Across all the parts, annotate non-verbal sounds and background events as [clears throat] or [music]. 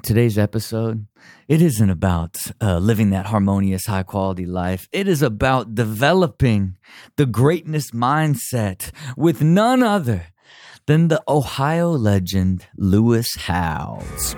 today's episode, it isn't about uh, living that harmonious, high quality life. It is about developing the greatness mindset with none other than the Ohio legend, Lewis Howes.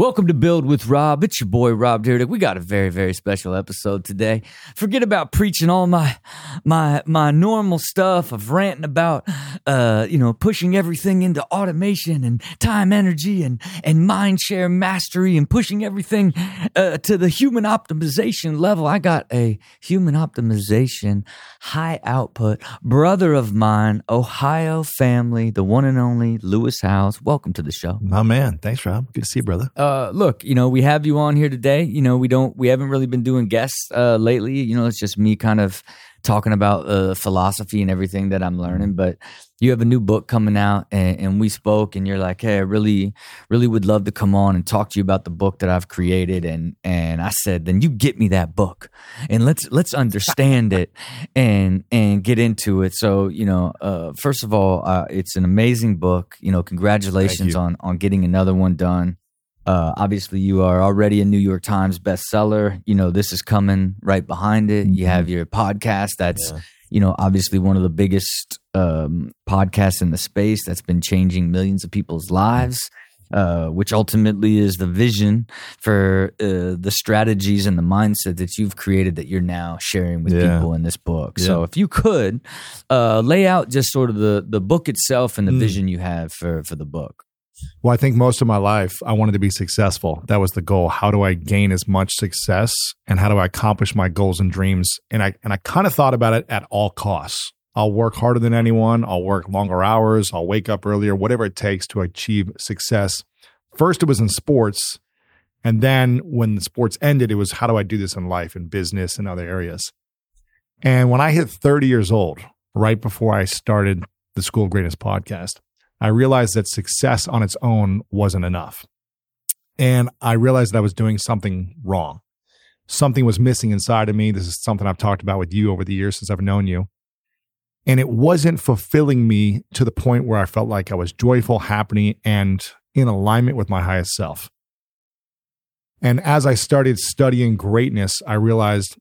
Welcome to Build with Rob. It's your boy Rob Dyrdek. We got a very, very special episode today. Forget about preaching all my my my normal stuff of ranting about uh, you know, pushing everything into automation and time energy and and mind share mastery and pushing everything uh, to the human optimization level. I got a human optimization high output brother of mine, Ohio family, the one and only Lewis Howes. Welcome to the show. My man. Thanks, Rob. Good to see you, brother. Uh, uh, look, you know, we have you on here today. You know, we don't, we haven't really been doing guests uh, lately. You know, it's just me kind of talking about uh, philosophy and everything that I'm learning. But you have a new book coming out, and, and, we spoke, and you're like, "Hey, I really, really would love to come on and talk to you about the book that I've created." And and I said, "Then you get me that book, and let's let's understand it and and get into it." So you know, uh, first of all, uh, it's an amazing book. You know, congratulations on on getting another one done. Uh, obviously, you are already a New York Times bestseller. You know, this is coming right behind it. You have mm-hmm. your podcast that's, yeah. you know, obviously one of the biggest um, podcasts in the space that's been changing millions of people's lives. Uh, which ultimately is the vision for uh, the strategies and the mindset that you've created that you're now sharing with yeah. people in this book. Yeah. So, if you could uh, lay out just sort of the the book itself and the mm. vision you have for for the book. Well, I think most of my life I wanted to be successful. That was the goal. How do I gain as much success and how do I accomplish my goals and dreams? And I and I kind of thought about it at all costs. I'll work harder than anyone, I'll work longer hours, I'll wake up earlier, whatever it takes to achieve success. First it was in sports, and then when the sports ended it was how do I do this in life and business and other areas. And when I hit 30 years old, right before I started the School of Greatness podcast, I realized that success on its own wasn't enough. And I realized that I was doing something wrong. Something was missing inside of me. This is something I've talked about with you over the years since I've known you. And it wasn't fulfilling me to the point where I felt like I was joyful, happy, and in alignment with my highest self. And as I started studying greatness, I realized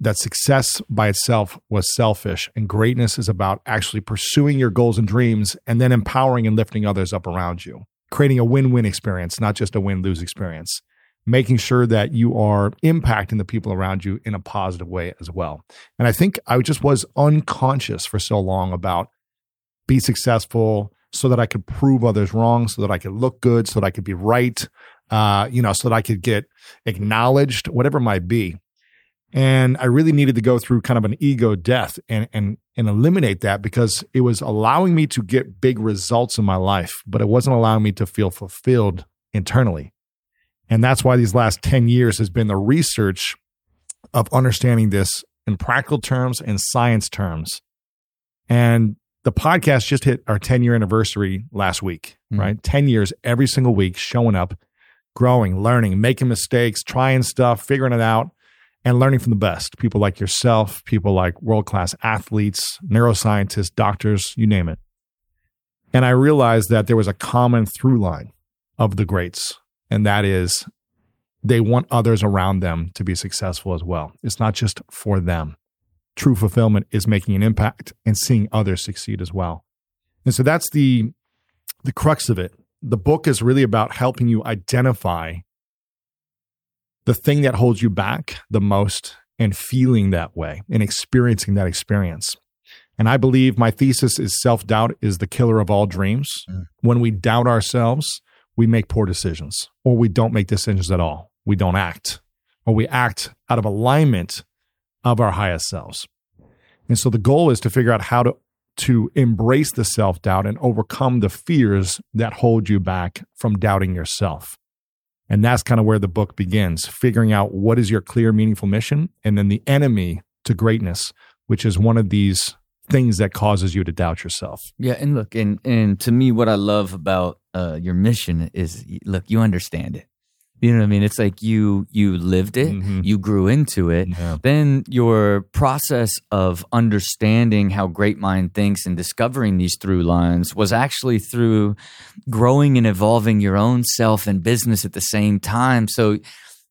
that success by itself was selfish and greatness is about actually pursuing your goals and dreams and then empowering and lifting others up around you. Creating a win-win experience not just a win-lose experience. Making sure that you are impacting the people around you in a positive way as well. And i think i just was unconscious for so long about be successful so that i could prove others wrong so that i could look good so that i could be right uh, you know so that i could get acknowledged whatever it might be and I really needed to go through kind of an ego death and, and, and eliminate that because it was allowing me to get big results in my life, but it wasn't allowing me to feel fulfilled internally. And that's why these last 10 years has been the research of understanding this in practical terms and science terms. And the podcast just hit our 10 year anniversary last week, mm-hmm. right? 10 years every single week, showing up, growing, learning, making mistakes, trying stuff, figuring it out and learning from the best people like yourself, people like world class athletes, neuroscientists, doctors, you name it. And I realized that there was a common through line of the greats, and that is they want others around them to be successful as well. It's not just for them. True fulfillment is making an impact and seeing others succeed as well. And so that's the the crux of it. The book is really about helping you identify the thing that holds you back the most and feeling that way and experiencing that experience. And I believe my thesis is self doubt is the killer of all dreams. Mm. When we doubt ourselves, we make poor decisions or we don't make decisions at all. We don't act or we act out of alignment of our highest selves. And so the goal is to figure out how to, to embrace the self doubt and overcome the fears that hold you back from doubting yourself. And that's kind of where the book begins, figuring out what is your clear, meaningful mission, and then the enemy to greatness, which is one of these things that causes you to doubt yourself. Yeah, and look, and and to me, what I love about uh, your mission is, look, you understand it. You know what I mean? It's like you you lived it, Mhm. you grew into it. Yeah. Then your process of understanding how Great Mind thinks and discovering these through lines was actually through growing and evolving your own self and business at the same time. So,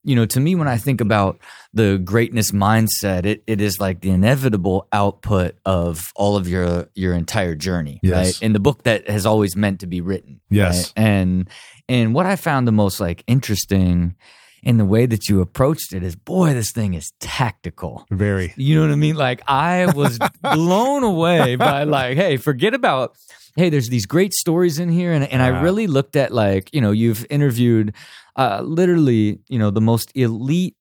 you know, to me, when I think about the greatness mindset, it, it is like the inevitable output of all of your your entire journey, Yes. right? In the book that has always meant to be written. Yes. right? And and what I found the most like interesting in the way that you approached it is, boy, this thing is tactical. Very. You know what I mean? Like I was [laughs] blown away by like, hey, forget about hey, there's these great stories in here. And and I really looked at like, you know, you've interviewed uh literally, you know, the most elite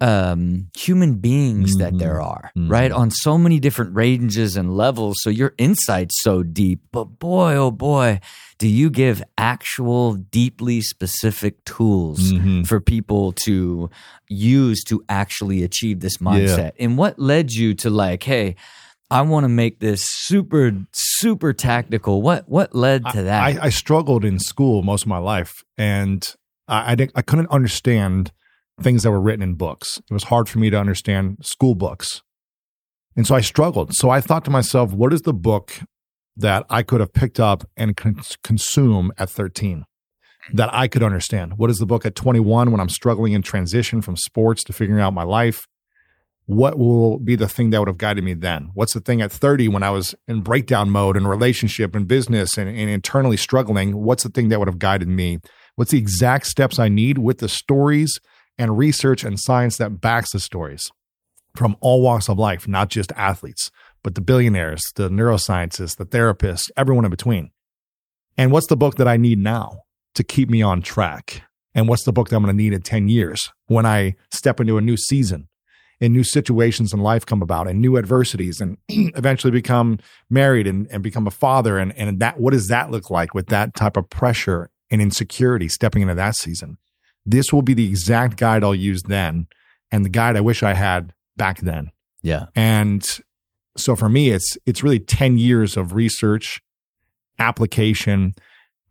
um human beings that Mhm. there are, Mhm. right? On so many different ranges and levels. So your insight's so deep. But boy, oh boy, do you give actual deeply specific tools Mhm. for people to use to actually achieve this mindset. And what led you to like, hey, I want to make this super, super tactical. What what led to that? I, I struggled in school most of my life, and I I, didn't, I couldn't understand things that were written in books. It was hard for me to understand school books, and so I struggled. So I thought to myself, what is the book that I could have picked up and con- consume at thirteen? That I could understand. What is the book at 21 when I'm struggling in transition from sports to figuring out my life? What will be the thing that would have guided me then? What's the thing at 30 when I was in breakdown mode in relationship and business and, and internally struggling? What's the thing that would have guided me? What's the exact steps I need with the stories and research and science that backs the stories from all walks of life, not just athletes, but the billionaires, the neuroscientists, the therapists, everyone in between? And what's the book that I need now to keep me on track? And what's the book that I'm going to need in 10 years when I step into a new season? And new situations in life come about and new adversities and [clears throat] eventually become married and, and become a father and, and that what does that look like with that type of pressure and insecurity stepping into that season this will be the exact guide i'll use then and the guide i wish i had back then yeah. and so for me it's it's really 10 years of research application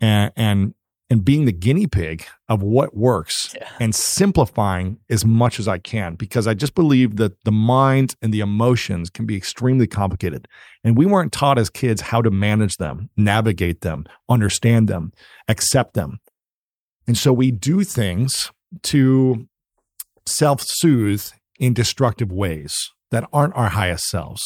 and and and being the guinea pig of what works Yeah. and simplifying as much as I can because I just believe that the mind and the emotions can be extremely complicated. And we weren't taught as kids how to manage them, navigate them, understand them, accept them. And so we do things to self soothe in destructive ways that aren't our highest selves.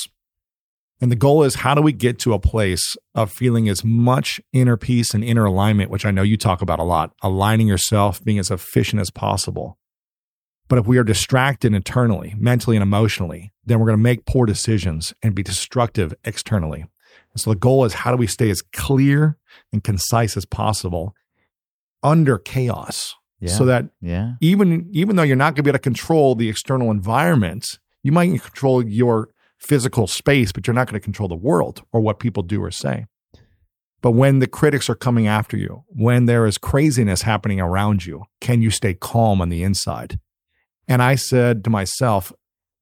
And the goal is how do we get to a place of feeling as much inner peace and inner alignment, which I know you talk about a lot, aligning yourself, being as efficient as possible. But if we are distracted internally, mentally, and emotionally, then we're going to make poor decisions and be destructive externally. And so the goal is how do we stay as clear and concise as possible under chaos Yeah. so that yeah. even even though you're not going to be able to control the external environment, you might control your physical space, but you're not going to control the world or what people do or say. But when the critics are coming after you, when there is craziness happening around you, can you stay calm on the inside? And I said to myself,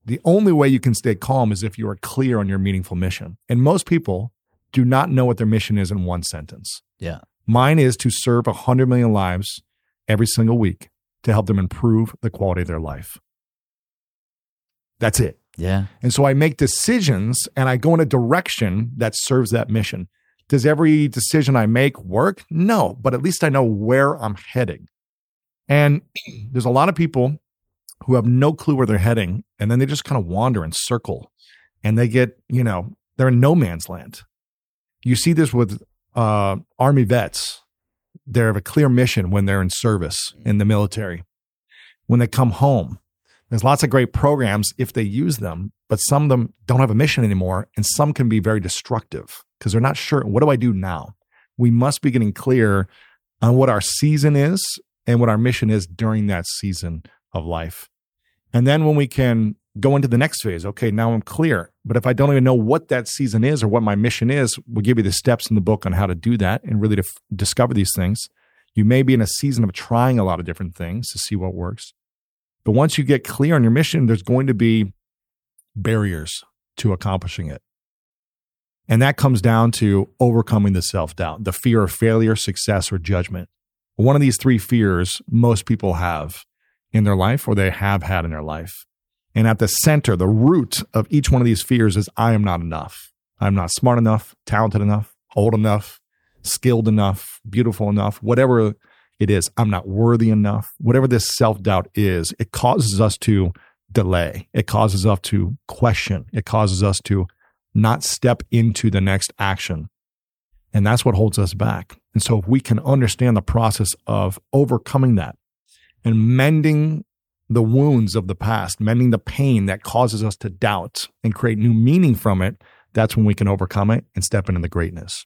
the only way you can stay calm is if you are clear on your meaningful mission. And most people do not know what their mission is in one sentence. Yeah. Mine is to serve 100 million lives every single week to help them improve the quality of their life. That's it. Yeah. And so I make decisions and I go in a direction that serves that mission. Does every decision I make work? No, but at least I know where I'm heading. And [clears throat] there's a lot of people who have no clue where they're heading and then they just kind of wander and circle and they get, you know, they're in no man's land. You see this with uh, Army vets. They have a clear mission when they're in service in the military. When they come home, there's lots of great programs if they use them, but some of them don't have a mission anymore, and some can be very destructive because they're not sure what do I do now? We must be getting clear on what our season is and what our mission is during that season of life. And then when we can go into the next phase, okay, now I'm clear. But if I don't even know what that season is or what my mission is, we'll give you the steps in the book on how to do that and really to f- discover these things. You may be in a season of trying a lot of different things to see what works. But once you get clear on your mission, there's going to be barriers to accomplishing it. And that comes down to overcoming the self doubt, the fear of failure, success, or judgment. one of these three fears most people have in their life or they have had in their life. And at the center, the root of each one of these fears is I am not enough. I'm not smart enough, talented enough, old enough, skilled enough, beautiful enough, whatever it is. I'm not worthy enough. Whatever this self doubt is, it causes us to delay. It causes us to question. It causes us to not step into the next action. And that's what holds us back. And so if we can understand the process of overcoming that and mending the wounds of the past, mending the pain that causes us to doubt and create new meaning from it, that's when we can overcome it and step into the greatness.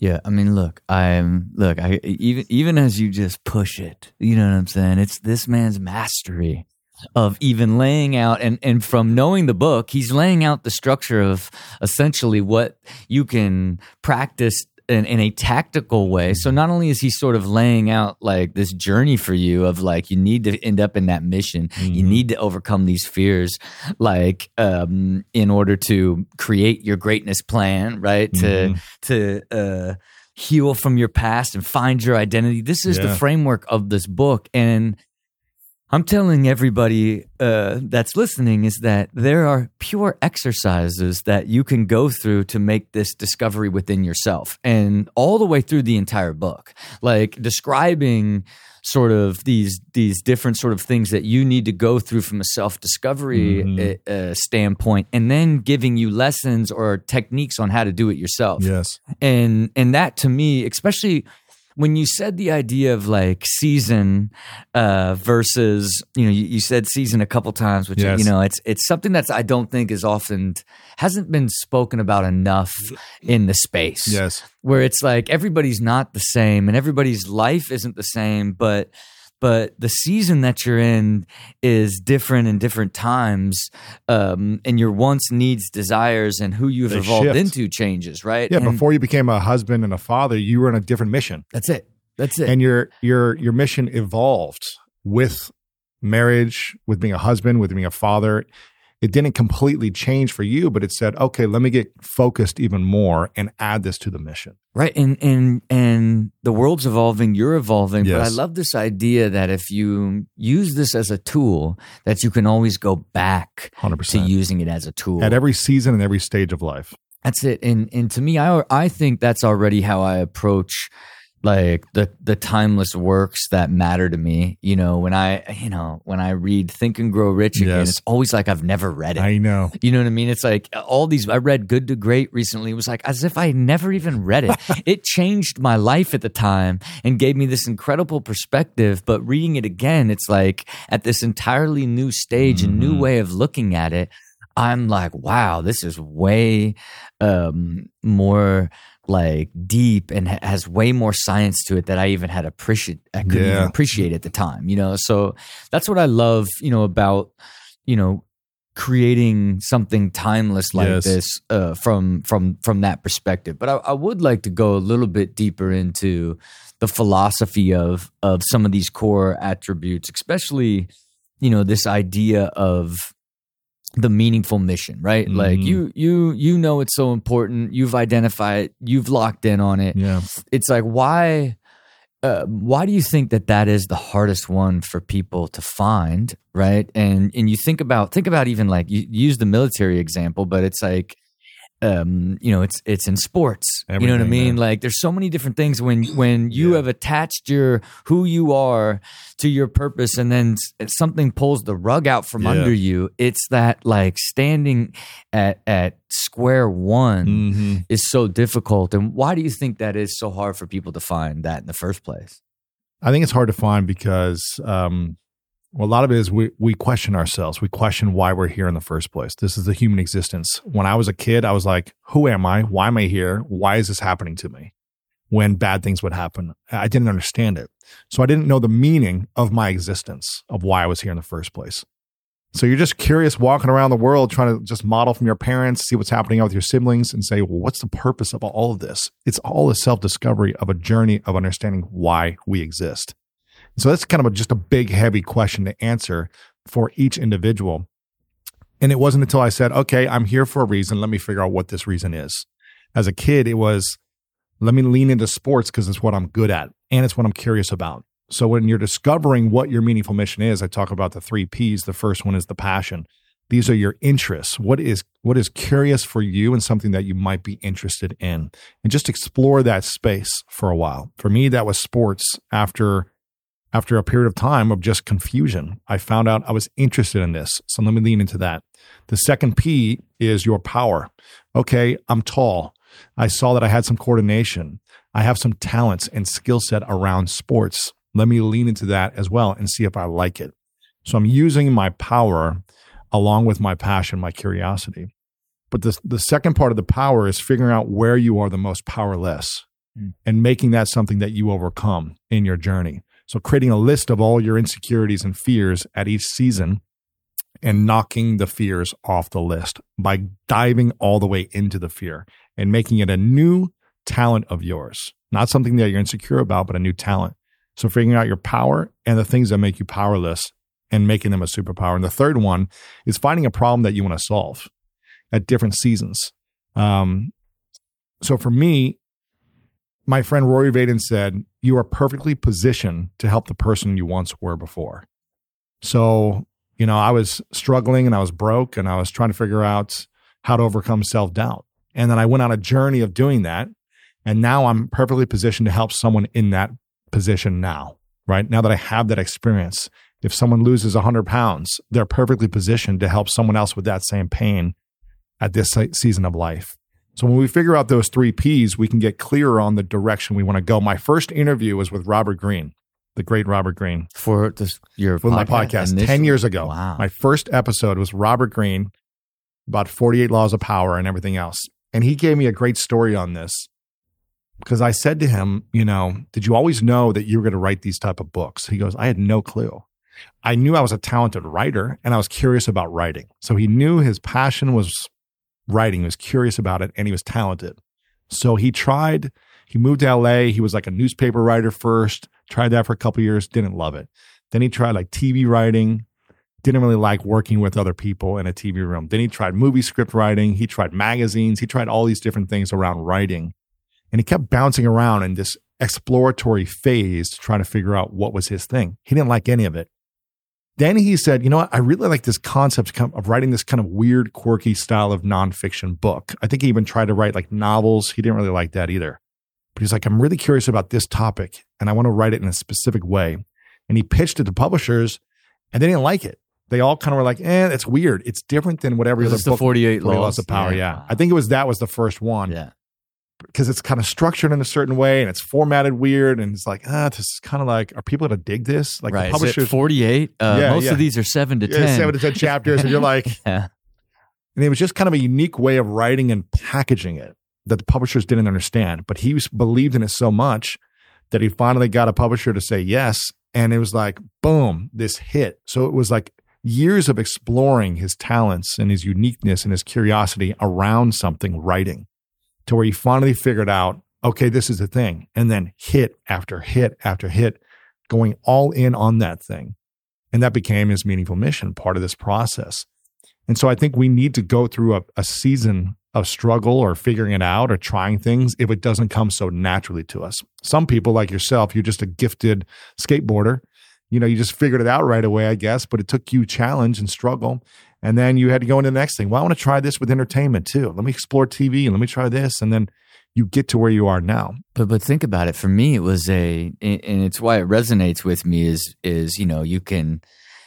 Yeah, I mean, look, I'm look, I even even as you just push it, you know what I'm saying? It's this man's mastery of even laying out and and from knowing the book, he's laying out the structure of essentially what you can practice in, in, a tactical way. So not only is he sort of laying out like this journey for you of like you need to end up in that mission, mm-hmm. you need to overcome these fears, like um, in order to create your greatness plan, right? Mm-hmm. To to uh, heal from your past and find your identity. This is yeah. the framework of this book, and I'm telling everybody uh, that's listening is that there are pure exercises that you can go through to make this discovery within yourself, and all the way through the entire book, like describing sort of these these different sort of things that you need to go through from a self discovery mm-hmm. uh, standpoint, and then giving you lessons or techniques on how to do it yourself. Yes, and and that to me, especially when you said the idea of like season uh, versus you know you, you, said season a couple times which yes. you know it's it's something that's i don't think is often hasn't been spoken about enough in the space yes where it's like everybody's not the same and everybody's life isn't the same but but the season that you're in is different in different times um, and your wants needs desires and who you've they evolved shift. into changes right? Yeah and before you became a husband and a father you were in a different mission. That's it. That's it. And your your your mission evolved with marriage with being a husband with being a father it didn't completely change for you, but it said, okay, let me get focused even more and add this to the mission. Right. And and and the world's evolving, you're evolving. Yes. But I love this idea that if you use this as a tool, that you can always go back 100%. to using it as a tool. At every season and every stage of life. That's it. And and to me, I I think that's already how I approach like the the timeless works that matter to me you know when i you know when i read think and grow rich again yes. it's always like i've never read it i know [laughs] you know what i mean it's like all these i read good to great recently it was like as if i never even read it [laughs] it changed my life at the time and gave me this incredible perspective but reading it again it's like at this entirely new stage mm-hmm. a new mm-hmm. way of looking at it i'm like wow this is way um more like deep and has way more science to it that I even had appreciate I couldn't yeah. even appreciate at the time, you know. So that's what I love, you know, about you know creating something timeless like yes. this uh, from from from that perspective. But I, I would like to go a little bit deeper into the philosophy of of some of these core attributes, especially you know this idea of the meaningful mission right? Mm-hmm. like you you you know it's so important. You've identified it you've locked in on it. Yeah. It's like why uh, why do you think that that is the hardest one for people to find right? And and you think about think about even like you use the military example but it's like um, you know, it's it's in sports. Everything, you know what I mean? Like there's so many different things when when you yeah. have attached your who you are to your purpose and then something pulls the rug out from yeah. under you, it's that like standing at at square one mm-hmm. is so difficult. And why do you think that is so hard for people to find that in the first place? I think it's hard to find because um, well, a lot of it is we, we question ourselves. We question why we're here in the first place. This is the human existence. When I was a kid, I was like, who am I? Why am I here? Why is this happening to me? When bad things would happen, I didn't understand it. So I didn't know the meaning of my existence, of why I was here in the first place. So you're just curious walking around the world trying to just model from your parents, see what's happening out with your siblings, and say, well, what's the purpose of all of this? It's all a self discovery of a journey of understanding why we exist. So that's kind of a, just a big, heavy question to answer for each individual. And it wasn't until I said, okay, I'm here for a reason. Let me figure out what this reason is. As a kid, it was, let me lean into sports because it's what I'm good at. and it's what I'm curious about. So when you're discovering what your meaningful mission is, I talk about the three P's. The first one is the passion. These are your interests. What is what is curious for you and something that you might be interested in. And just explore that space for a while. For me, that was sports after after a period of time of just confusion. I found out I was interested in this. So let me lean into that. The second P is your power. Okay, I'm tall. I saw that I had some coordination. I have some talents and skill set around sports. Let me lean into that as well and see if I like it. So I'm using my power along with my passion, my curiosity. But the, the second part of the power is figuring out where you are the most powerless mm. and making that something that you overcome in your journey. So creating a list of all your insecurities and fears at each season and knocking the fears off the list by diving all the way into the fear and making it a new talent of yours, not something that you're insecure about, but a new talent. So figuring out your power and the things that make you powerless and making them a superpower. And the third one is finding a problem that you want to solve at different seasons. Um, so for me, my friend Rory Vaden said, You are perfectly positioned to help the person you once were before. So, you know, I was struggling and I was broke and I was trying to figure out how to overcome self doubt. And then I went on a journey of doing that. And now I'm perfectly positioned to help someone in that position now, right? Now that I have that experience if someone loses 100 pounds, they're perfectly positioned to help someone else with that same pain at this season of life. So when we figure out those three P's, we can get clearer on the direction we want to go. My first interview was with Robert Greene, the great Robert Greene. For this, your for podcast, my podcast initially? 10 years ago. Wow. My first episode was Robert Greene about 48 laws of power and everything else. And he gave me a great story on this because I said to him, you know, did you always know that you were going to write these type of books? He goes, I had no clue. I knew I was a talented writer and I was curious about writing. So he knew his passion was writing, he was curious about it, and he was talented. So he tried, he moved to LA. He was like a newspaper writer first, tried that for a couple years, didn't love it. Then he tried like TV writing, didn't really like working with other people in a TV room. Then he tried movie script writing, he tried magazines, he tried all these different things around writing. And he kept bouncing around in this exploratory phase to try to figure out what was his thing. He didn't like any of it. Then he said, you know what? I really like this concept of writing this kind of weird, quirky style of nonfiction book. I think he even tried to write like novels. He didn't really like that either. But he's like, I'm really curious about this topic and I want to write it in a specific way. And he pitched it to publishers and they didn't like it. They all kind of were like, eh, it's weird. It's different than whatever other book. the 48 laws. laws of power. Yeah. yeah. I think it was that was the first one. Yeah because it's kind of structured in a certain way and it's formatted weird and it's like ah this is kind of like are people gonna dig this like right. the publishers 48 uh, yeah, most yeah. of these are 7 to 10 yeah, 7 to 10 [laughs] chapters and you're like [laughs] yeah. and it was just kind of a unique way of writing and packaging it that the publishers didn't understand but he was, believed in it so much that he finally got a publisher to say yes and it was like boom this hit so it was like years of exploring his talents and his uniqueness and his curiosity around something writing to where he finally figured out, okay, this is the thing. And then hit after hit after hit, going all in on that thing. And that became his meaningful mission, part of this process. And so I think we need to go through a, a season of struggle or figuring it out or trying things if it doesn't come so naturally to us. Some people, like yourself, you're just a gifted skateboarder. You know, you just figured it out right away, I guess, but it took you challenge and struggle. And then you had to go into the next thing. Well, I want to try this with entertainment too. Let me explore TV and let me try this. And then you get to where you are now. But but think about it. For me, it was a, and it's why it resonates with me. Is is you know you can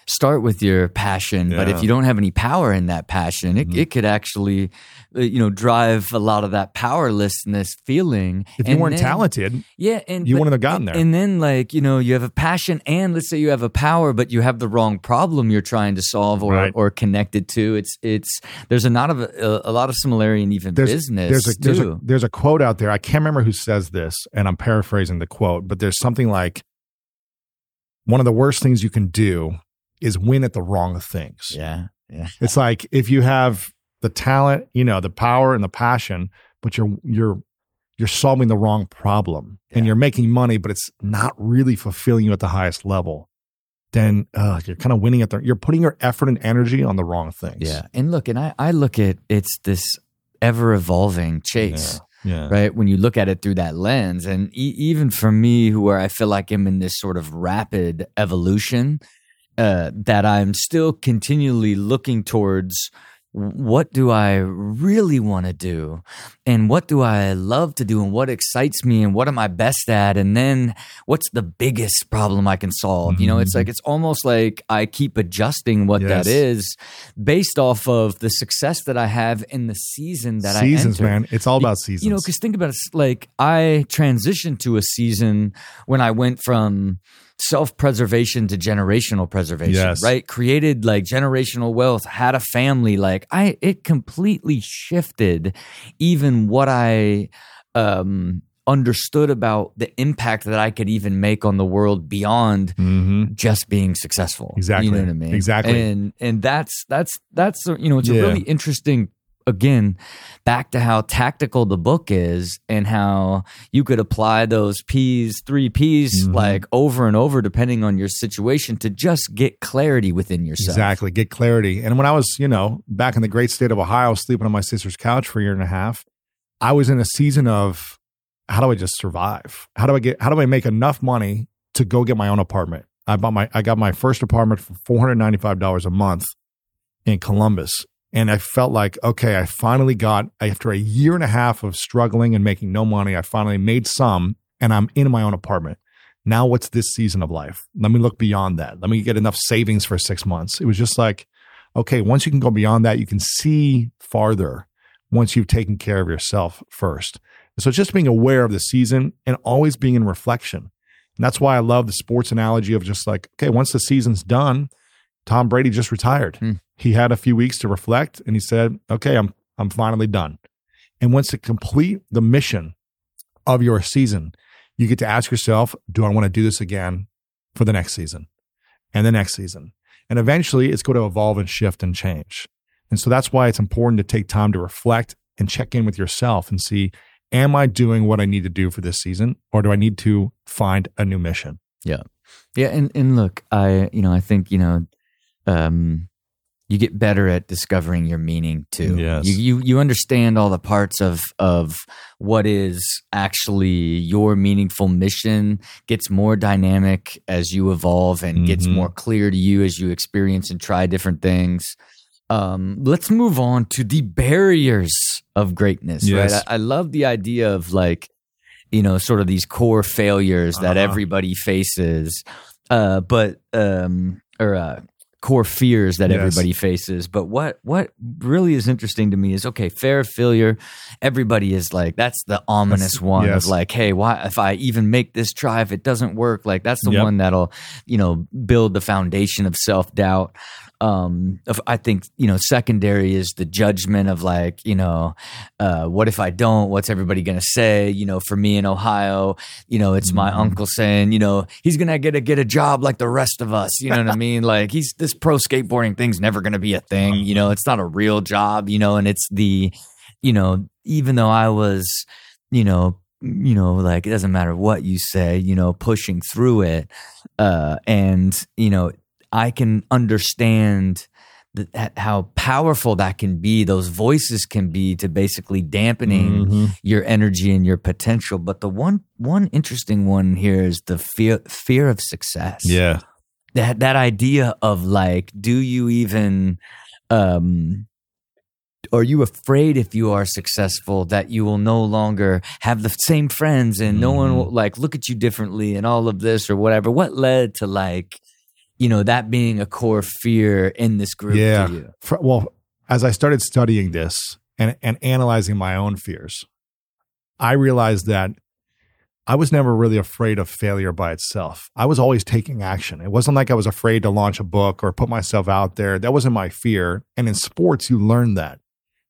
start with your passion, yeah. but if you don't have any power in that passion, it, mm-hmm. it could actually, uh, you know, drive a lot of that powerlessness feeling. If you weren't then, talented, yeah, and you but, wouldn't have gotten there. And then, like, you know, you have a passion, and let's say you have a power, but you have the wrong problem you're trying to solve or right. or connected to. It's it's there's a lot of a, a lot of similarity in even there's, business. There's a, there's a there's a quote out there. I can't remember who says this, and I'm paraphrasing the quote, but there's something like one of the worst things you can do is win at the wrong things. Yeah. Yeah. [laughs] It's like if you have the talent, you know, the power and the passion, but you're you're you're solving the wrong problem yeah. and you're making money, but it's not really fulfilling you at the highest level. Then uh, you're kind of winning at the. You're putting your effort and energy on the wrong things. Yeah, and look, and I I look at it's this ever evolving chase. Yeah Yeah. right? When you look at it through that lens, and e- even for me, who where I feel like I'm in this sort of rapid evolution, uh, that I'm still continually looking towards what do I really want to do? And what do I love to do? And what excites me? And what am I best at? And then what's the biggest problem I can solve? You know, it's like, it's almost like I keep adjusting what that Yes. is based off of the success that I have in the season that seasons, I enter. Seasons man. It's all about seasons. You know, because think about it, like I transitioned to a season when I went from self preservation to generational preservation, Yes. right? Created like generational wealth, had a family. Like I, it completely shifted even what I, um, understood about the impact that I could even make on the world beyond Mhm. just being successful. Exactly. You know what I mean? Exactly. And and that's that's that's you know it's a Yeah. really interesting again back to how tactical the book is and how you could apply those P's, three P's Mhm. like over and over depending on your situation to just get clarity within yourself. Exactly. Get clarity. And when I was, you know, back in the great state of Ohio, sleeping on my sister's couch for a year and a half, I was in a season of how do I just survive? How do I get, how do I make enough money to go get my own apartment? I bought my, I got my first apartment for $495 a month in Columbus. And I felt like, okay, I finally got, after a year and a half of struggling and making no money, I finally made some and I'm in my own apartment. Now, what's this season of life? Let me look beyond that. Let me get enough savings for six months. It was just like, okay, once you can go beyond that, you can see farther once you've taken care of yourself first. So just being aware of the season and always being in reflection. And that's why I love the sports analogy of just like, okay, once the season's done, Tom Brady just retired. Hmm. He had a few weeks to reflect and he said, okay, I'm, I'm finally done. And once to complete the mission of your season, you get to ask yourself, do I want to do this again for the next season and the next season? And eventually it's going to evolve and shift and change. And so that's why it's important to take time to reflect and check in with yourself and see, am I doing what I need to do for this season or do I need to find a new mission? Yeah, Yeah. and and look, I you know I think you know, um, you get better at discovering your meaning too. Yes. you you you understand all the parts of of what is actually your meaningful mission. Gets more dynamic as you evolve and gets Mhm. more clear to you as you experience and try different things. Um, let's move on to the barriers of greatness. Yes. Right, I, I love the idea of like you know sort of these core failures that Uh-huh. everybody faces uh but um or uh core fears that Yes. everybody faces but what what really is interesting to me is okay fair of failure everybody is like that's the ominous That's- one yes. of like hey why if i even make this try if it doesn't work like that's the Yep. one that'll you know build the foundation of self-doubt um of, i think you know secondary is the judgment of like you know uh what if i don't? What's everybody gonna say? You know for me in ohio you know it's my Mhm. uncle saying you know he's gonna get a get a job like the rest of us. You know what i mean? [laughs] Like he's this pro skateboarding thing's never gonna be a thing you know? It's not a real job you know? And it's the you know even though i was you know you know like it doesn't matter what you say you know pushing through it uh and you know i can understand that, how powerful that can be those voices can be to basically dampening Mhm. your energy and your potential but the one one interesting one here is the fear fear of success Yeah. that that idea of like do you even um are you afraid if you are successful that you will no longer have the same friends and no one Mhm. will like look at you differently and all of this or whatever what led to like you know that being a core fear in this group Yeah. to you For, well, as I started studying this and, and analyzing my own fears, I realized that I was never really afraid of failure by itself. I was always taking action. It wasn't like I was afraid to launch a book or put myself out there. That wasn't my fear. And in sports, you learn that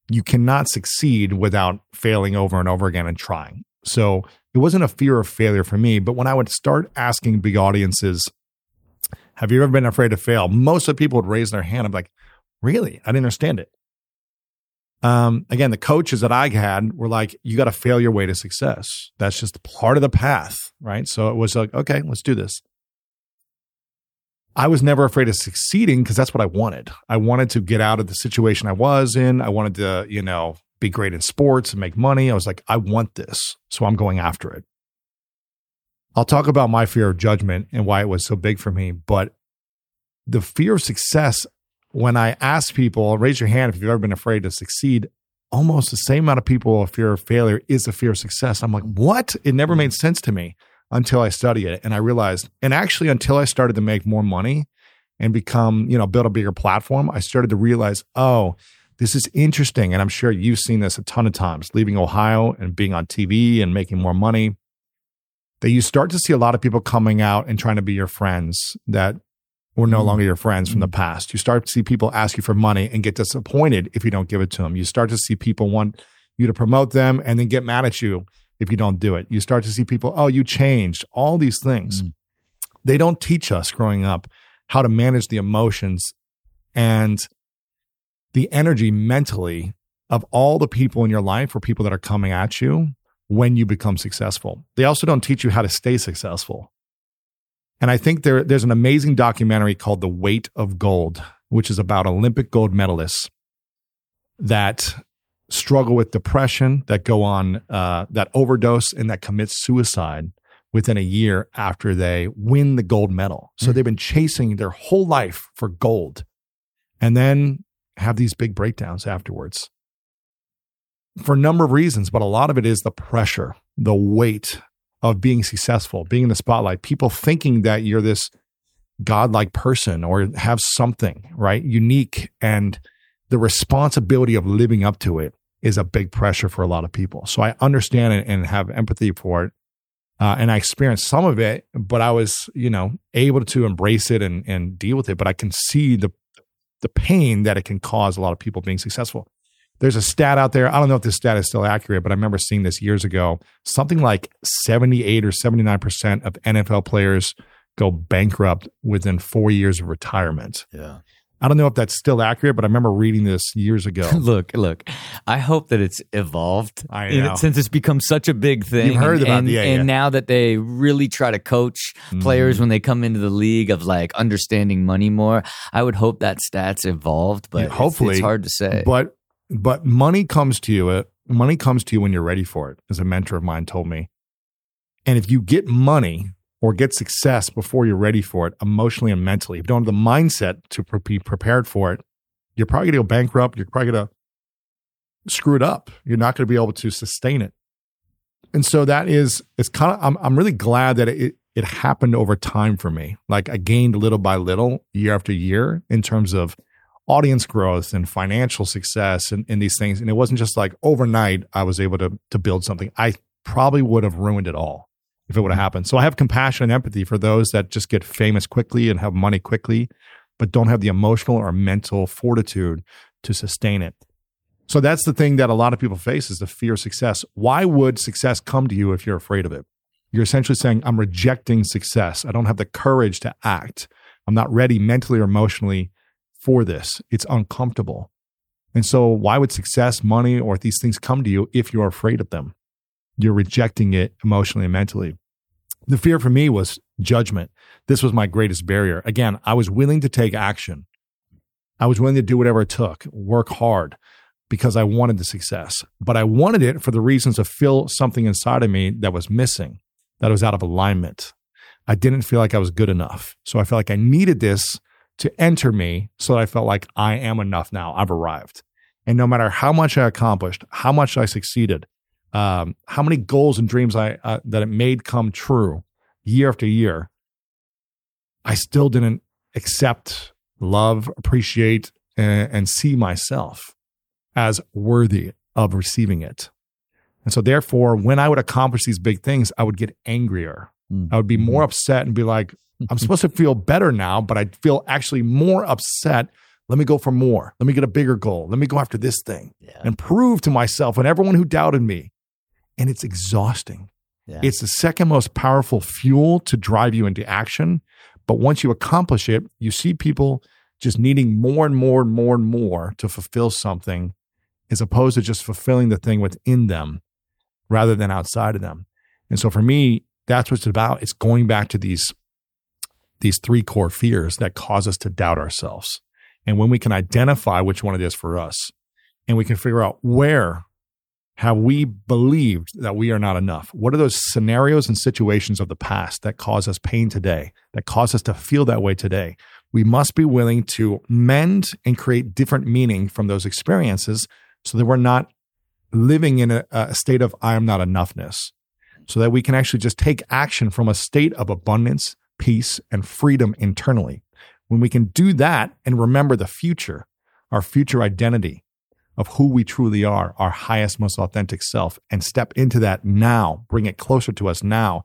you cannot succeed without failing over and over again and trying. So it wasn't a fear of failure for me. But when I would start asking big audiences, have you ever been afraid to fail? Most of the people would raise their hand. I'm like, really? I didn't understand it. Um, again, the coaches that I had were like, you got to fail your way to success. That's just part of the path, right? So it was like, okay, let's do this. I was never afraid of succeeding because that's what I wanted. I wanted to get out of the situation I was in. I wanted to, you know, be great in sports and make money. I was like, I want this. So I'm going after it. I'll talk about my fear of judgment and why it was so big for me. But the fear of success, when I ask people, raise your hand if you've ever been afraid to succeed, almost the same amount of people a fear of failure is a fear of success. I'm like, what? It never made sense to me until I studied it. And I realized, and actually until I started to make more money and become, you know, build a bigger platform, I started to realize, oh, this is interesting. And I'm sure you've seen this a ton of times, leaving Ohio and being on TV and making more money. That you start to see a lot of people coming out and trying to be your friends that were no mm-hmm. longer your friends from the mm-hmm. past. You start to see people ask you for money and get disappointed if you don't give it to them. You start to see people want you to promote them and then get mad at you if you don't do it. You start to see people, oh, you changed, all these things. Mm. They don't teach us growing up how to manage the emotions and the energy mentally of all the people in your life or people that are coming at you when you become successful. They also don't teach you how to stay successful. And I think there, there's an amazing documentary called The Weight of Gold, which is about Olympic gold medalists that struggle with depression, that go on, uh, that overdose, and that commit suicide within a year after they win the gold medal. So mm-hmm. they've been chasing their whole life for gold and then have these big breakdowns afterwards for a number of reasons, but a lot of it is the pressure, the weight of being successful, being in the spotlight, people thinking that you're this godlike person or have something, right? Unique. And the responsibility of living up to it is a big pressure for a lot of people. So I understand it and have empathy for it. Uh, and I experienced some of it, but I was, you know, able to embrace it and, and deal with it. But I can see the the pain that it can cause a lot of people being successful. There's a stat out there. I don't know if this stat is still accurate, but I remember seeing this years ago. Something like 78 or 79% of NFL players go bankrupt within four years of retirement. Yeah. I don't know if that's still accurate, but I remember reading this years ago. [laughs] look, look. I hope that it's evolved. I know. since it's become such a big thing. You've heard and, about and, yeah, and yeah. now that they really try to coach mm-hmm. players when they come into the league of like understanding money more. I would hope that stats evolved, but yeah, hopefully it's, it's, hard to say. But but money comes to you. Uh, money comes to you when you're ready for it, as a mentor of mine told me. And if you get money or get success before you're ready for it, emotionally and mentally, if you don't have the mindset to be prepared for it, you're probably going to go bankrupt. You're probably going to screw it up. You're not going to be able to sustain it. And so that is, it's kind of, I'm, I'm really glad that it, it happened over time for me. Like I gained little by little year after year in terms of audience growth and financial success and, and these things. And it wasn't just like overnight I was able to, to build something. I probably would have ruined it all if it would have mm-hmm. happened. So I have compassion and empathy for those that just get famous quickly and have money quickly but don't have the emotional or mental fortitude to sustain it. So that's the thing that a lot of people face is the fear of success. Why would success come to you if you're afraid of it? You're essentially saying, I'm rejecting success. I don't have the courage to act. I'm not ready mentally or emotionally for this. It's uncomfortable. And so, why would success, money, or these things come to you if you're afraid of them? You're rejecting it emotionally and mentally. The fear for me was judgment. This was my greatest barrier. Again, I was willing to take action. I was willing to do whatever it took, work hard because I wanted the success. But I wanted it for the reasons to fill something inside of me that was missing, that was out of alignment. I didn't feel like I was good enough. So I felt like I needed this to enter me so that I felt like I am enough now. I've arrived. And no matter how much I accomplished, how much I succeeded, um, how many goals and dreams I uh, that it made come true year after year, I still didn't accept, love, appreciate, and, and see myself as worthy of receiving it. And so, therefore, when I would accomplish these big things, I would get angrier. Mm. I would be more upset and be like, I'm supposed to feel better now, but I feel actually more upset. Let me go for more. Let me get a bigger goal. Let me go after this thing yeah. and prove to myself and everyone who doubted me and it's exhausting. Yeah. It's the second most powerful fuel to drive you into action. But once you accomplish it, you see people just needing more and more and more and more to fulfill something as opposed to just fulfilling the thing within them rather than outside of them. And so for me, that's what it's about. It's going back to these these three core fears that cause us to doubt ourselves. And when we can identify which one it is for us and we can figure out where have we believed that we are not enough? What are those scenarios and situations of the past that cause us pain today, that cause us to feel that way today? We must be willing to mend and create different meaning from those experiences so that we're not living in a, a state of I am not enoughness, so that we can actually just take action from a state of abundance, peace, and freedom internally. When we can do that and remember the future, our future identity of who we truly are, our highest, most authentic self, and step into that now, bring it closer to us now.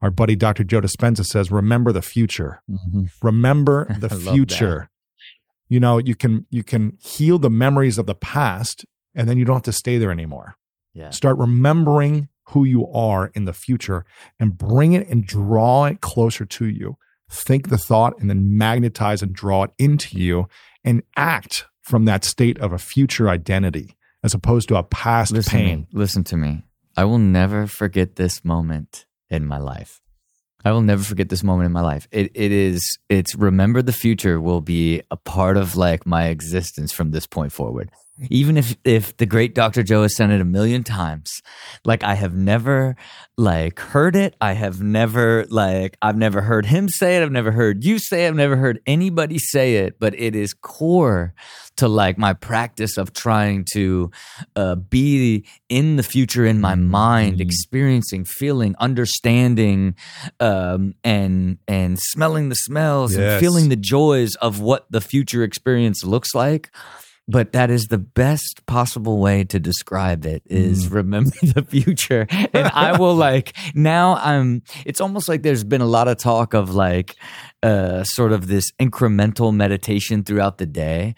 Our buddy Dr. Joe Dispenza says, remember the future. Mm-hmm. Remember [laughs] the future. You know, you can you can heal the memories of the past and then you don't have to stay there anymore. Yeah. Start remembering who you are in the future and bring it and draw it closer to you. Think the thought and then magnetize and draw it into you and act from that state of a future identity as opposed to a past Listen, pain. To listen to me. I will never forget this moment in my life. I will never forget this moment in my life. It it is it's remember the future will be a part of like my existence from this point forward. Even if if the great Dr. Joe has said it a million times, like I have never like heard it. I have never like I've never heard him say it. I've never heard you say it. I've never heard anybody say it, but it is core to like my practice of trying to uh, be in the future in my mind, experiencing, feeling, understanding, um, and and smelling the smells Yes. and feeling the joys of what the future experience looks like. But that is the best possible way to describe it is mm. remember [laughs] the future. And I will [laughs] like now I'm it's almost like there's been a lot of talk of like uh sort of this incremental meditation throughout the day.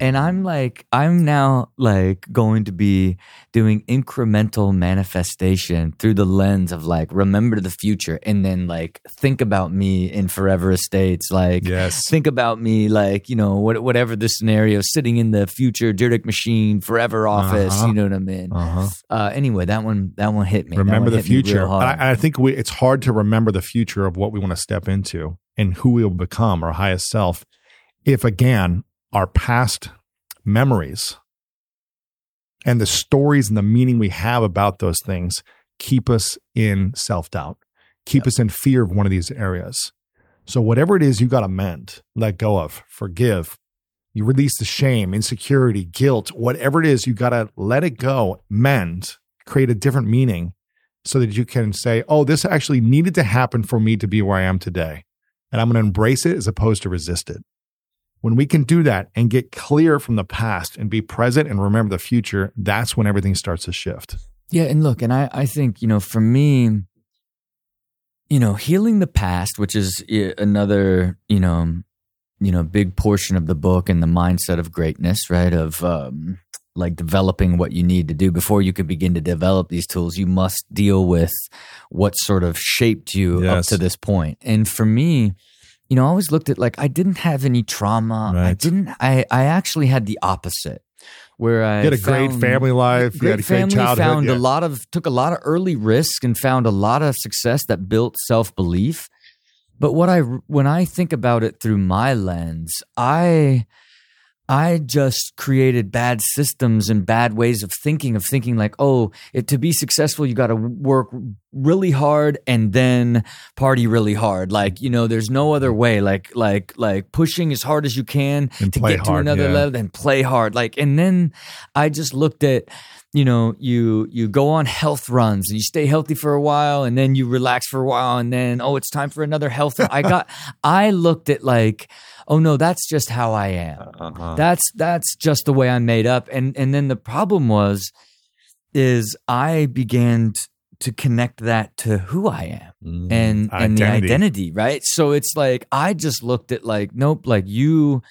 And I'm like, I'm now like going to be doing incremental manifestation through the lens of like, remember the future and then like think about me in forever estates. Like, Yes. think about me like, you know, what, whatever the scenario, sitting in the future Dyrdek machine, forever office. Uh-huh. You know what I mean? Uh-huh. Uh, anyway, that one, that one hit me. Remember the hit me real future. I, I think we, it's hard to remember the future of what we want to step into and who we will become, our highest self, if again, our past memories and the stories and the meaning we have about those things keep us in self doubt, keep us in fear of one of these areas. So, whatever it is you got to mend, let go of, forgive, you release the shame, insecurity, guilt, whatever it is, you got to let it go, mend, create a different meaning so that you can say, oh, this actually needed to happen for me to be where I am today. And I'm going to embrace it as opposed to resist it. When we can do that and get clear from the past and be present and remember the future, that's when everything starts to shift. Yeah, and look, and I, I think you know, for me, you know, healing the past, which is uh, another you know, you know, big portion of the book and the mindset of greatness, right? Of um, like developing what you need to do before you can begin to develop these tools. You must deal with what sort of shaped you up to this point. And for me, you know, I always looked at like I didn't have any trauma. I didn't. I I actually had the opposite, where I You had a great family life. you had a great family childhood. found yeah. a lot of took a lot of early risk and found a lot of success that built self-belief but what i when i think about it through my lens i i just created bad systems and bad ways of thinking of thinking like oh it, to be successful you got to work really hard and then party really hard. Like you know there's no other mm. way. Like like like pushing as hard as you can And to get to another yeah. level then play hard. Like and then i just looked at you know you you go on health runs and you stay healthy for a while and then you relax for a while and then oh it's time for another health i got [laughs] i looked at like oh no that's just how i am Uh-huh. that's that's just the way i'm made up and and then the problem was is i began t- to connect that to who i am Mm-hmm. and and the Identity. identity right so it's like i just looked at like nope like you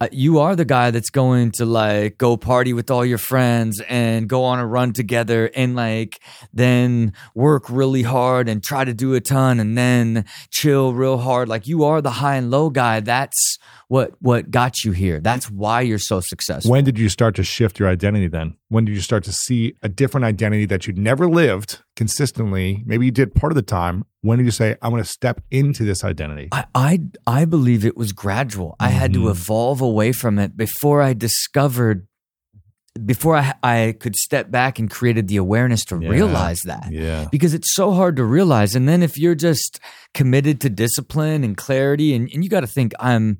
uh, you are the guy that's going to like go party with all your friends and go on a run together and like then work really hard and try to do a ton and then chill real hard. Like you are the high and low guy. That's what what got you here that's why you're so successful When did you start to shift your identity then? When did you start to see a different identity that you'd never lived consistently? Maybe you did part of the time. When did you say, I'm going to step into this identity? I, I I believe it was gradual. I had to Mhm. evolve away from it before I discovered before I, I could step back and created the awareness to Yeah. realize that Yeah. because it's so hard to realize. And then if you're just committed to discipline and clarity, and, and you got to think, I'm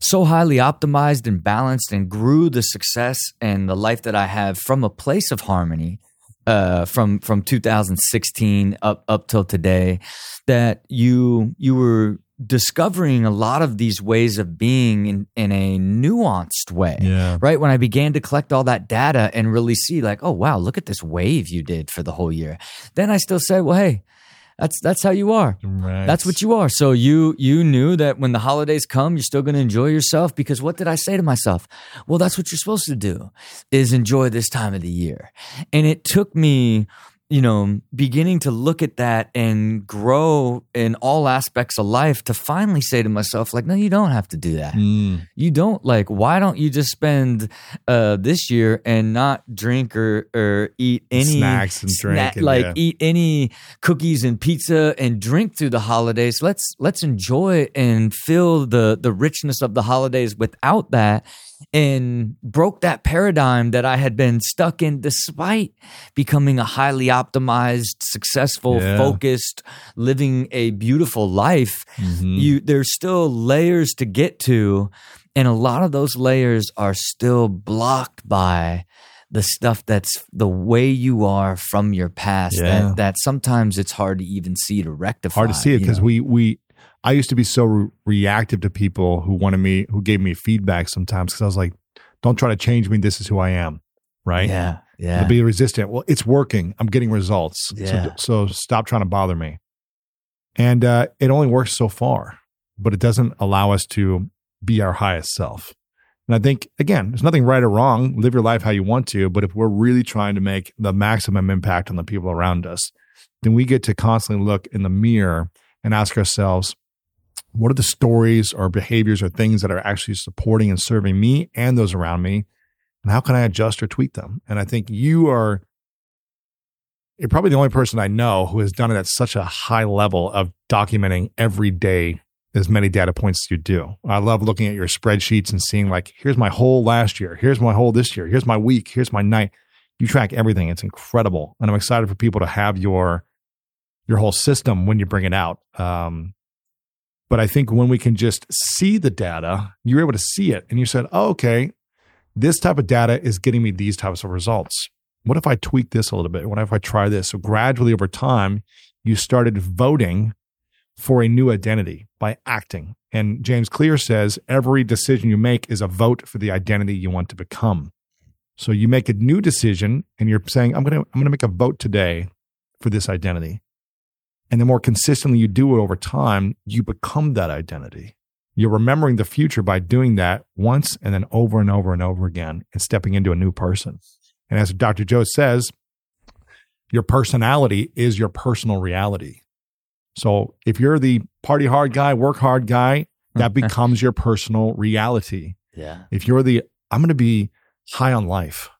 so highly optimized and balanced and grew the success and the life that I have from a place of harmony. Uh, from from 2016 up up till today, that you you were discovering a lot of these ways of being in, in a nuanced way Yeah. right when i began to collect all that data and really see like oh wow look at this wave you did for the whole year then i still said well hey that's that's how you are. Right. that's what you are. So you you knew that when the holidays come you're still going to enjoy yourself because what did i say to myself? Well that's what you're supposed to do is enjoy this time of the year. And it took me you know beginning to look at that and grow in all aspects of life to finally say to myself like no you don't have to do that Mm. you don't like why don't you just spend uh this year and not drink or or eat any Snacks and drink and, like yeah. eat any cookies and pizza and drink through the holidays let's let's enjoy and feel the the richness of the holidays without that and broke that paradigm that I had been stuck in despite becoming a highly optimized successful Yeah. focused living a beautiful life Mhm. you there's still layers to get to and a lot of those layers are still blocked by the stuff that's the way you are from your past Yeah. that that sometimes it's hard to even see to rectify hard to see it because we we I used to be so re- reactive to people who wanted me who gave me feedback sometimes because I was like, don't try to change me. This is who I am, right? yeah To yeah be resistant. Well, it's working. I'm getting results. Yeah. So, so stop trying to bother me. And uh, it only works so far, but it doesn't allow us to be our highest self. And I think, again, there's nothing right or wrong. Live your life how you want to. But if we're really trying to make the maximum impact on the people around us, then we get to constantly look in the mirror and ask ourselves, what are the stories or behaviors or things that are actually supporting and serving me and those around me? And how can I adjust or tweak them? And I think you are you're probably the only person I know who has done it at such a high level of documenting every day as many data points as you do. I love looking at your spreadsheets and seeing like, here's my whole last year, here's my whole this year, here's my week, here's my night. You track everything. It's incredible. And I'm excited for people to have your your whole system when you bring it out. Um, but I think when we can just see the data, you're able to see it and you said, oh, okay, this type of data is getting me these types of results. What if I tweak this a little bit? What if I try this? So gradually over time, you started voting for a new identity by acting. And James Clear says every decision you make is a vote for the identity you want to become. So you make a new decision and you're saying, I'm to, I'm to make a vote today for this identity. And the more consistently you do it over time, you become that identity. You're remembering the future by doing that once and then over and over and over again and stepping into a new person. And as Dr. Joe says, your personality is your personal reality. So if you're the party hard guy, work hard guy, that [laughs] becomes your personal reality. yeah If you're the, I'm going to be high on life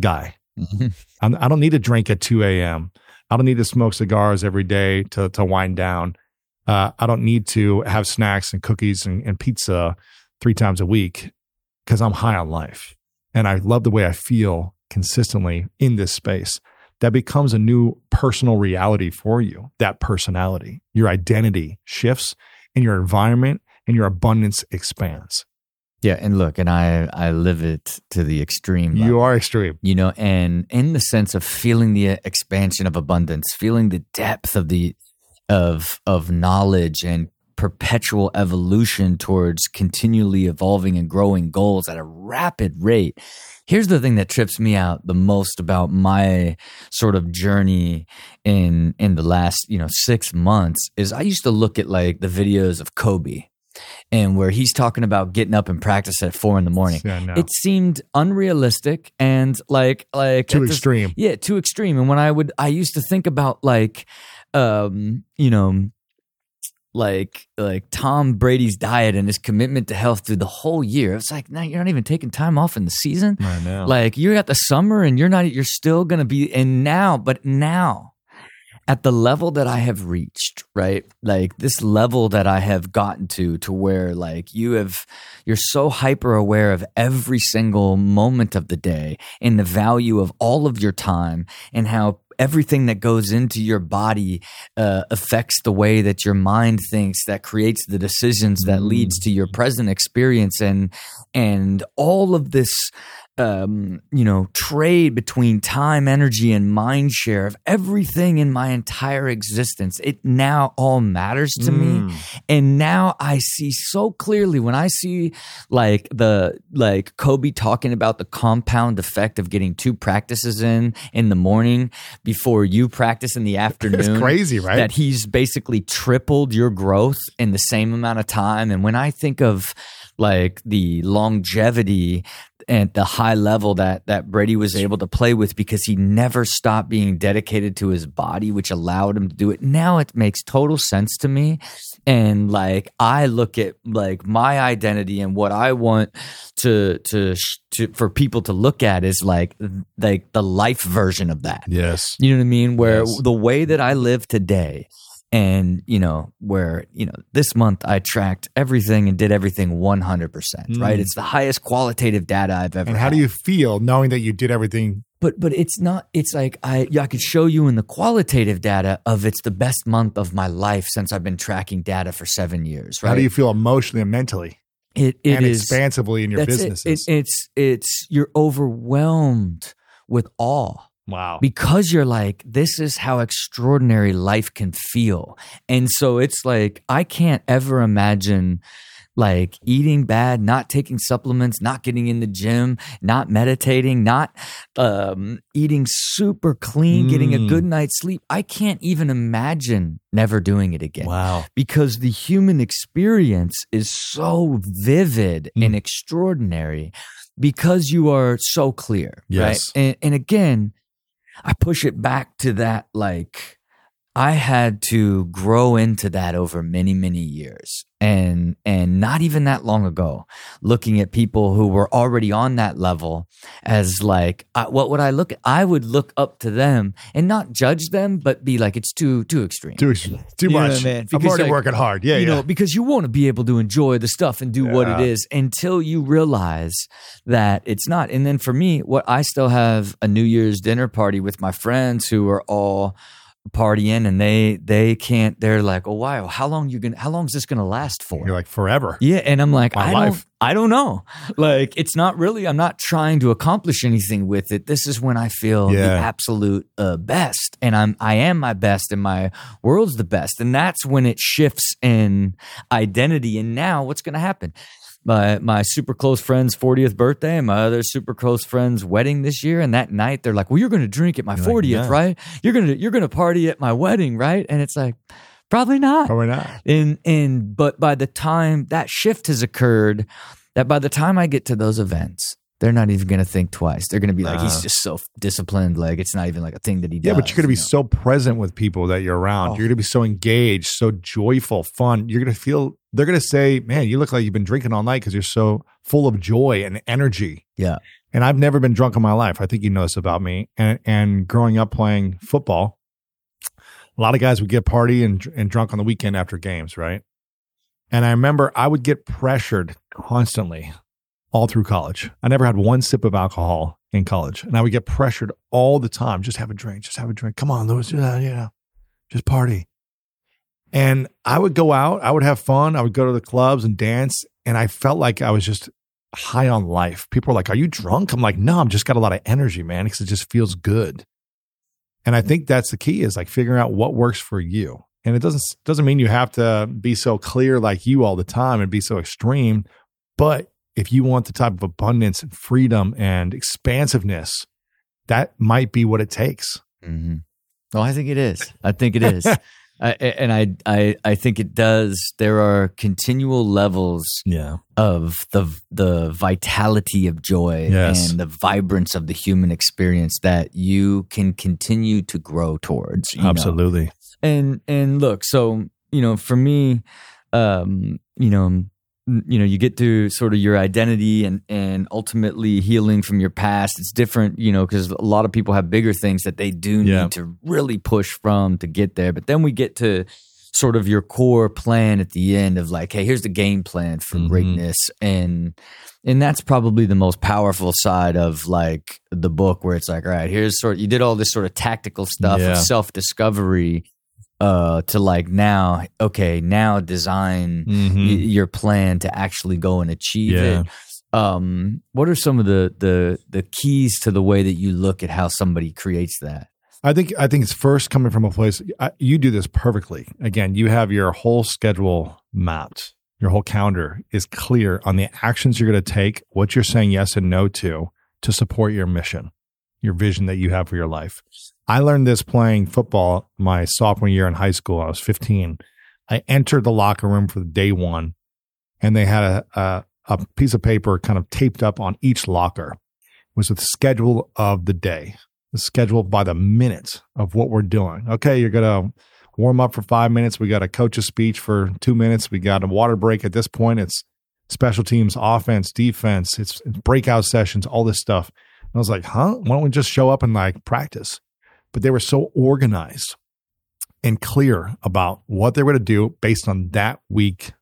guy, mm-hmm. I'm, I don't need to drink at 2 a.m. I don't need to smoke cigars every day to, to wind down. Uh, I don't need to have snacks and cookies and, and pizza three times a week because I'm high on life. And I love the way I feel consistently in this space. That becomes a new personal reality for you, that personality. Your identity shifts and your environment and your abundance expands. Yeah and look and i i live it to the extreme You are extreme. you know and in the sense of feeling the uh, expansion of abundance feeling the depth of the of of knowledge and perpetual evolution towards continually evolving and growing goals at a rapid rate here's the thing that trips me out the most about my sort of journey in in the last you know 6 months is i used to look at like the videos of kobe and where he's talking about getting up and practice at four in the morning Yeah, no. it seemed unrealistic and like like too this- extreme. yeah too extreme and when i would i used to think about like um you know like like tom brady's diet and his commitment to health through the whole year it's like now you're not even taking time off in the season I know. like you're at the summer and you're not you're still gonna be and now but now at the level that I have reached, right? Like this level that I have gotten to, to where like you have, you're so hyper aware of every single moment of the day and the value of all of your time and how everything that goes into your body uh, affects the way that your mind thinks that creates the decisions that leads to your present experience and and all of this um, you know, trade between time, energy, and mind share of everything in my entire existence. It now all matters to mm. me. And now I see so clearly when I see like the, like Kobe talking about the compound effect of getting two practices in in the morning before you practice in the [laughs] afternoon. it's crazy, right? That he's basically tripled your growth in the same amount of time. And when I think of, like the longevity and the high level that that Brady was able to play with because he never stopped being dedicated to his body, which allowed him to do it. Now it makes total sense to me. And like I look at like my identity and what I want to to to for people to look at is like like the life version of that. Yes. You know what I mean? Where yes. the way that I live today and you know where you know this month i tracked everything and did everything 100% mm. right? It's the highest qualitative data i've ever and how had. do you feel knowing that you did everything? But but it's not it's like i yeah, i could show you in the qualitative data of it's the best month of my life since i've been tracking data for seven years right how do you feel emotionally and mentally? It, it and is, expansively in your businesses it, it, it's it's you're overwhelmed with awe Wow. Because you're like, this is how extraordinary life can feel. And so it's like, I can't ever imagine like eating bad, not taking supplements, not getting in the gym, not meditating, not um, eating super clean, mm. getting a good mm. night's sleep. I can't even imagine never doing it again. Wow. Because the human experience is so vivid mm. and extraordinary because you are so clear. Yes. Right. And, and again, I push it back to that like I had to grow into that over many, many years. And and not even that long ago, looking at people who were already on that level as like I, what would I look at? I would look up to them and not judge them, but be like it's too too extreme. Too too you much. man? I'm already like, working hard. Yeah, you yeah. know, because you want to be able to enjoy the stuff and do yeah. what it is until you realize that it's not. And then for me, what I still have a New Year's dinner party with my friends who are all partying and they they can't they're like oh wow how long you gonna how long is this gonna last for? You're like forever. Yeah and i'm like My i life. don't i don't know. Like it's not really i'm not trying to accomplish anything with it. This is when i feel yeah. the absolute uh, best and i'm i am my best and my world's the best and that's when it shifts in identity and now what's gonna happen my my super close friend's 40th birthday and my other super close friend's wedding this year. And that night they're like well you're going to drink at my you're 40th like, right? You're going to you're going to party at my wedding right? And it's like probably not. Probably not. And and but by the time that shift has occurred that by the time I get to those events they're not even to think twice. They're to be like, he's just so disciplined. Like it's not even like a thing that he does. Yeah, but you're to be know? so present with people that you're around. Oh. You're to be so engaged, so joyful, fun. You're to feel. They're to say, "Man, you look like you've been drinking all night because you're so full of joy and energy." Yeah. And I've never been drunk in my life. I think you know this about me. And and growing up playing football, a lot of guys would get party and and drunk on the weekend after games, right? And I remember I would get pressured constantly all through college. I never had one sip of alcohol in college, and I would get pressured all the time. Just have a drink. Just have a drink. Come on, Lewis. You know, just party. And I would go out. I would have fun. I would go to the clubs and dance, and I felt like I was just high on life. People were like, "Are you drunk?" I'm like, "No, I'm just got a lot of energy, man, because it just feels good." And I think that's the key is like figuring out what works for you. And it doesn't doesn't mean you have to be so clear like you all the time and be so extreme, but if you want the type of abundance and freedom and expansiveness, that might be what it takes. Mm-hmm. Well, I think it is. I think it [laughs] is. I, and I, I, I think it does. There are continual levels yeah. of the the vitality of joy yes. and the vibrance of the human experience that you can continue to grow towards. Absolutely. Know? And and look, so you know, for me, um, you know, you know you get to sort of your identity and and ultimately healing from your past. It's different you know because a lot of people have bigger things that they do need to really push from to get there. But then we get to sort of your core plan at the end of like hey here's the game plan for Mhm. greatness. And and that's probably the most powerful side of like the book where it's like all right here's sort of you did all this sort of tactical stuff Yeah. of self discovery uh to like now okay now design y- Mhm. your plan to actually go and achieve Yeah. it um what are some of the the the keys to the way that you look at how somebody creates that I think I think it's first coming from a place. I, you do this perfectly. Again, you have your whole schedule mapped. Your whole calendar is clear on the actions you're going to take, what you're saying yes and no to, to support your mission, your vision that you have for your life. I learned this playing football my sophomore year in high school. I was 15. I entered the locker room for day one, and they had a, a a piece of paper kind of taped up on each locker. It was the schedule of the day the schedule by the minute of what we're doing. Okay, you're going to warm up for five minutes. We got a coach's speech for two minutes. We got a water break at this point. It's special teams, offense, defense, it's, it's breakout sessions, all this stuff. And I was like, huh? Why don't we just show up and like practice? But they were so organized and clear about what they were to do based on that week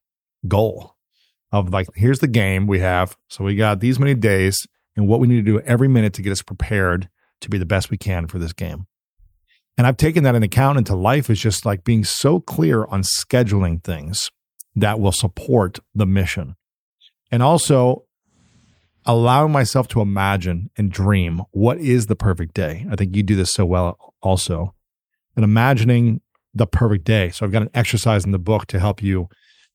goal of like, here's the game we have. So we got these many days and what we need to do every minute to get us prepared to be the best we can for this game. And I've taken that into account into life is just like being so clear on scheduling things that will support the mission. And also allowing myself to imagine and dream what is the perfect day. I think you do this so well also. And imagining the perfect day. So I've got an exercise in the book to help you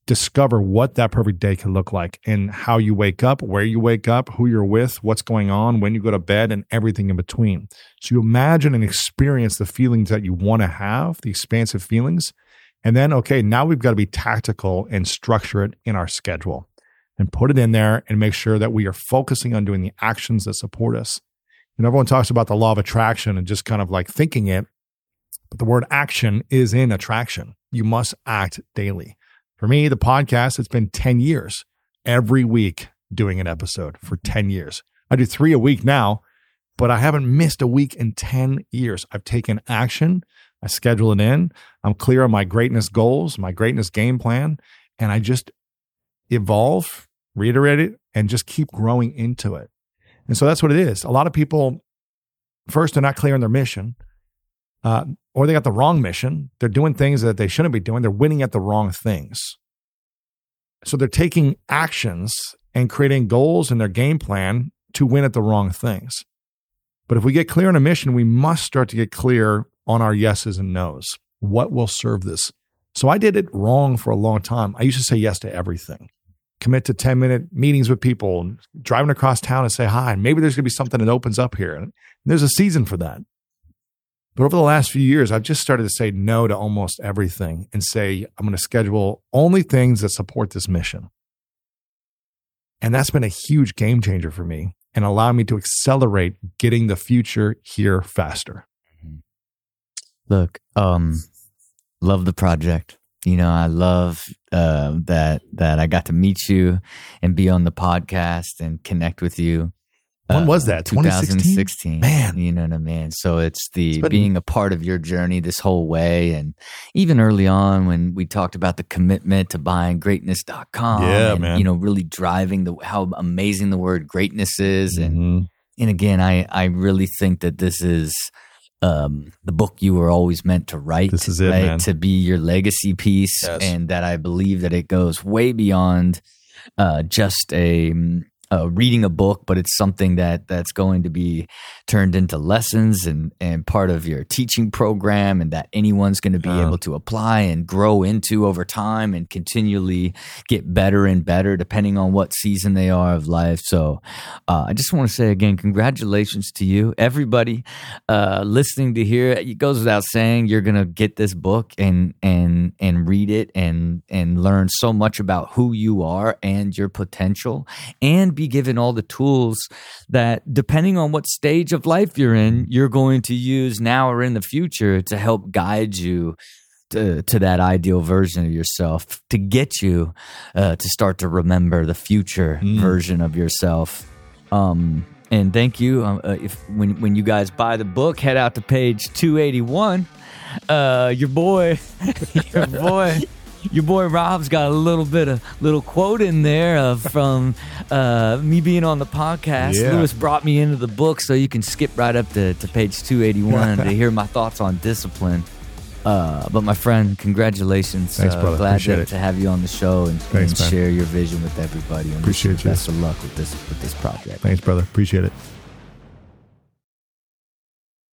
discover what that perfect day can look like and how you wake up, where you wake up, who you're with, what's going on, when you go to bed, and everything in between. So you imagine and experience the feelings that you want to have, the expansive feelings. And then, okay, now we've got to be tactical and structure it in our schedule and put it in there and make sure that we are focusing on doing the actions that support us. And everyone talks about the law of attraction and just kind of like thinking it, but the word action is in attraction. You must act daily. For me, the podcast, it's been 10 years every week doing an episode for 10 years. I do three a week now, but I haven't missed a week in 10 years. I've taken action. I schedule it in. I'm clear on my greatness goals, my greatness game plan, and I just evolve, reiterate it, and just keep growing into it. And so that's what it is. A lot of people, first, they're not clear on their mission, uh, or they got the wrong mission. They're doing things that they shouldn't be doing. They're winning at the wrong things. So they're taking actions and creating goals in their game plan to win at the wrong things. But if we get clear on a mission, we must start to get clear on our yeses and nos. What will serve this? So I did it wrong for a long time. I used to say yes to everything. Commit to 10 minute meetings with people, and driving across town and say hi. And maybe there's going to be something that opens up here. And there's a season for that. But over the last few years, I've just started to say no to almost everything and say, I'm going to schedule only things that support this mission. And that's been a huge game changer for me and allow me to accelerate getting the future here faster. Look, um, love the project. You know, I love uh, that that I got to meet you and be on the podcast and connect with you. When Uh, was that? 2016? 2016. Man. you know what I mean. So it's the It's been- being a part of your journey this whole way, and even early on when we talked about the commitment to buying greatness.com. Yeah, and, man. You know, really driving the how amazing the word greatness is, and Mhm. and again, I I really think that this is um, the book you were always meant to write. This is it, right? man. To be your legacy piece, Yes. and that I believe that it goes way beyond uh, just a. mm, Uh, reading a book, but it's something that that's going to be turned into lessons and and part of your teaching program, and that anyone's going to be Uh. able to apply and grow into over time, and continually get better and better depending on what season they are of life. So, uh, I just want to say again, congratulations to you, everybody uh, listening to hear it. Goes without saying you're gonna get this book and and and read it and and learn so much about who you are and your potential, and be given all the tools that, depending on what stage of life you're in, you're going to use now or in the future to help guide you to, to that ideal version of yourself to get you uh, to start to remember the future Mm. version of yourself. Um, and thank you. Um, uh, if when when you guys buy the book, head out to page two eighty one. Uh, your boy, [laughs] your boy. Your boy Rob's got a little bit of little quote in there of from uh, me being on the podcast. Yeah. Lewis brought me into the book, so you can skip right up to, to page two eighty one to hear my thoughts on discipline. Uh, but my friend, congratulations! Thanks, uh, brother. Glad Appreciate to, to have you on the show and, Thanks, and share your vision with everybody. And Appreciate you. Best of luck with this with this project. Thanks, brother. Appreciate it.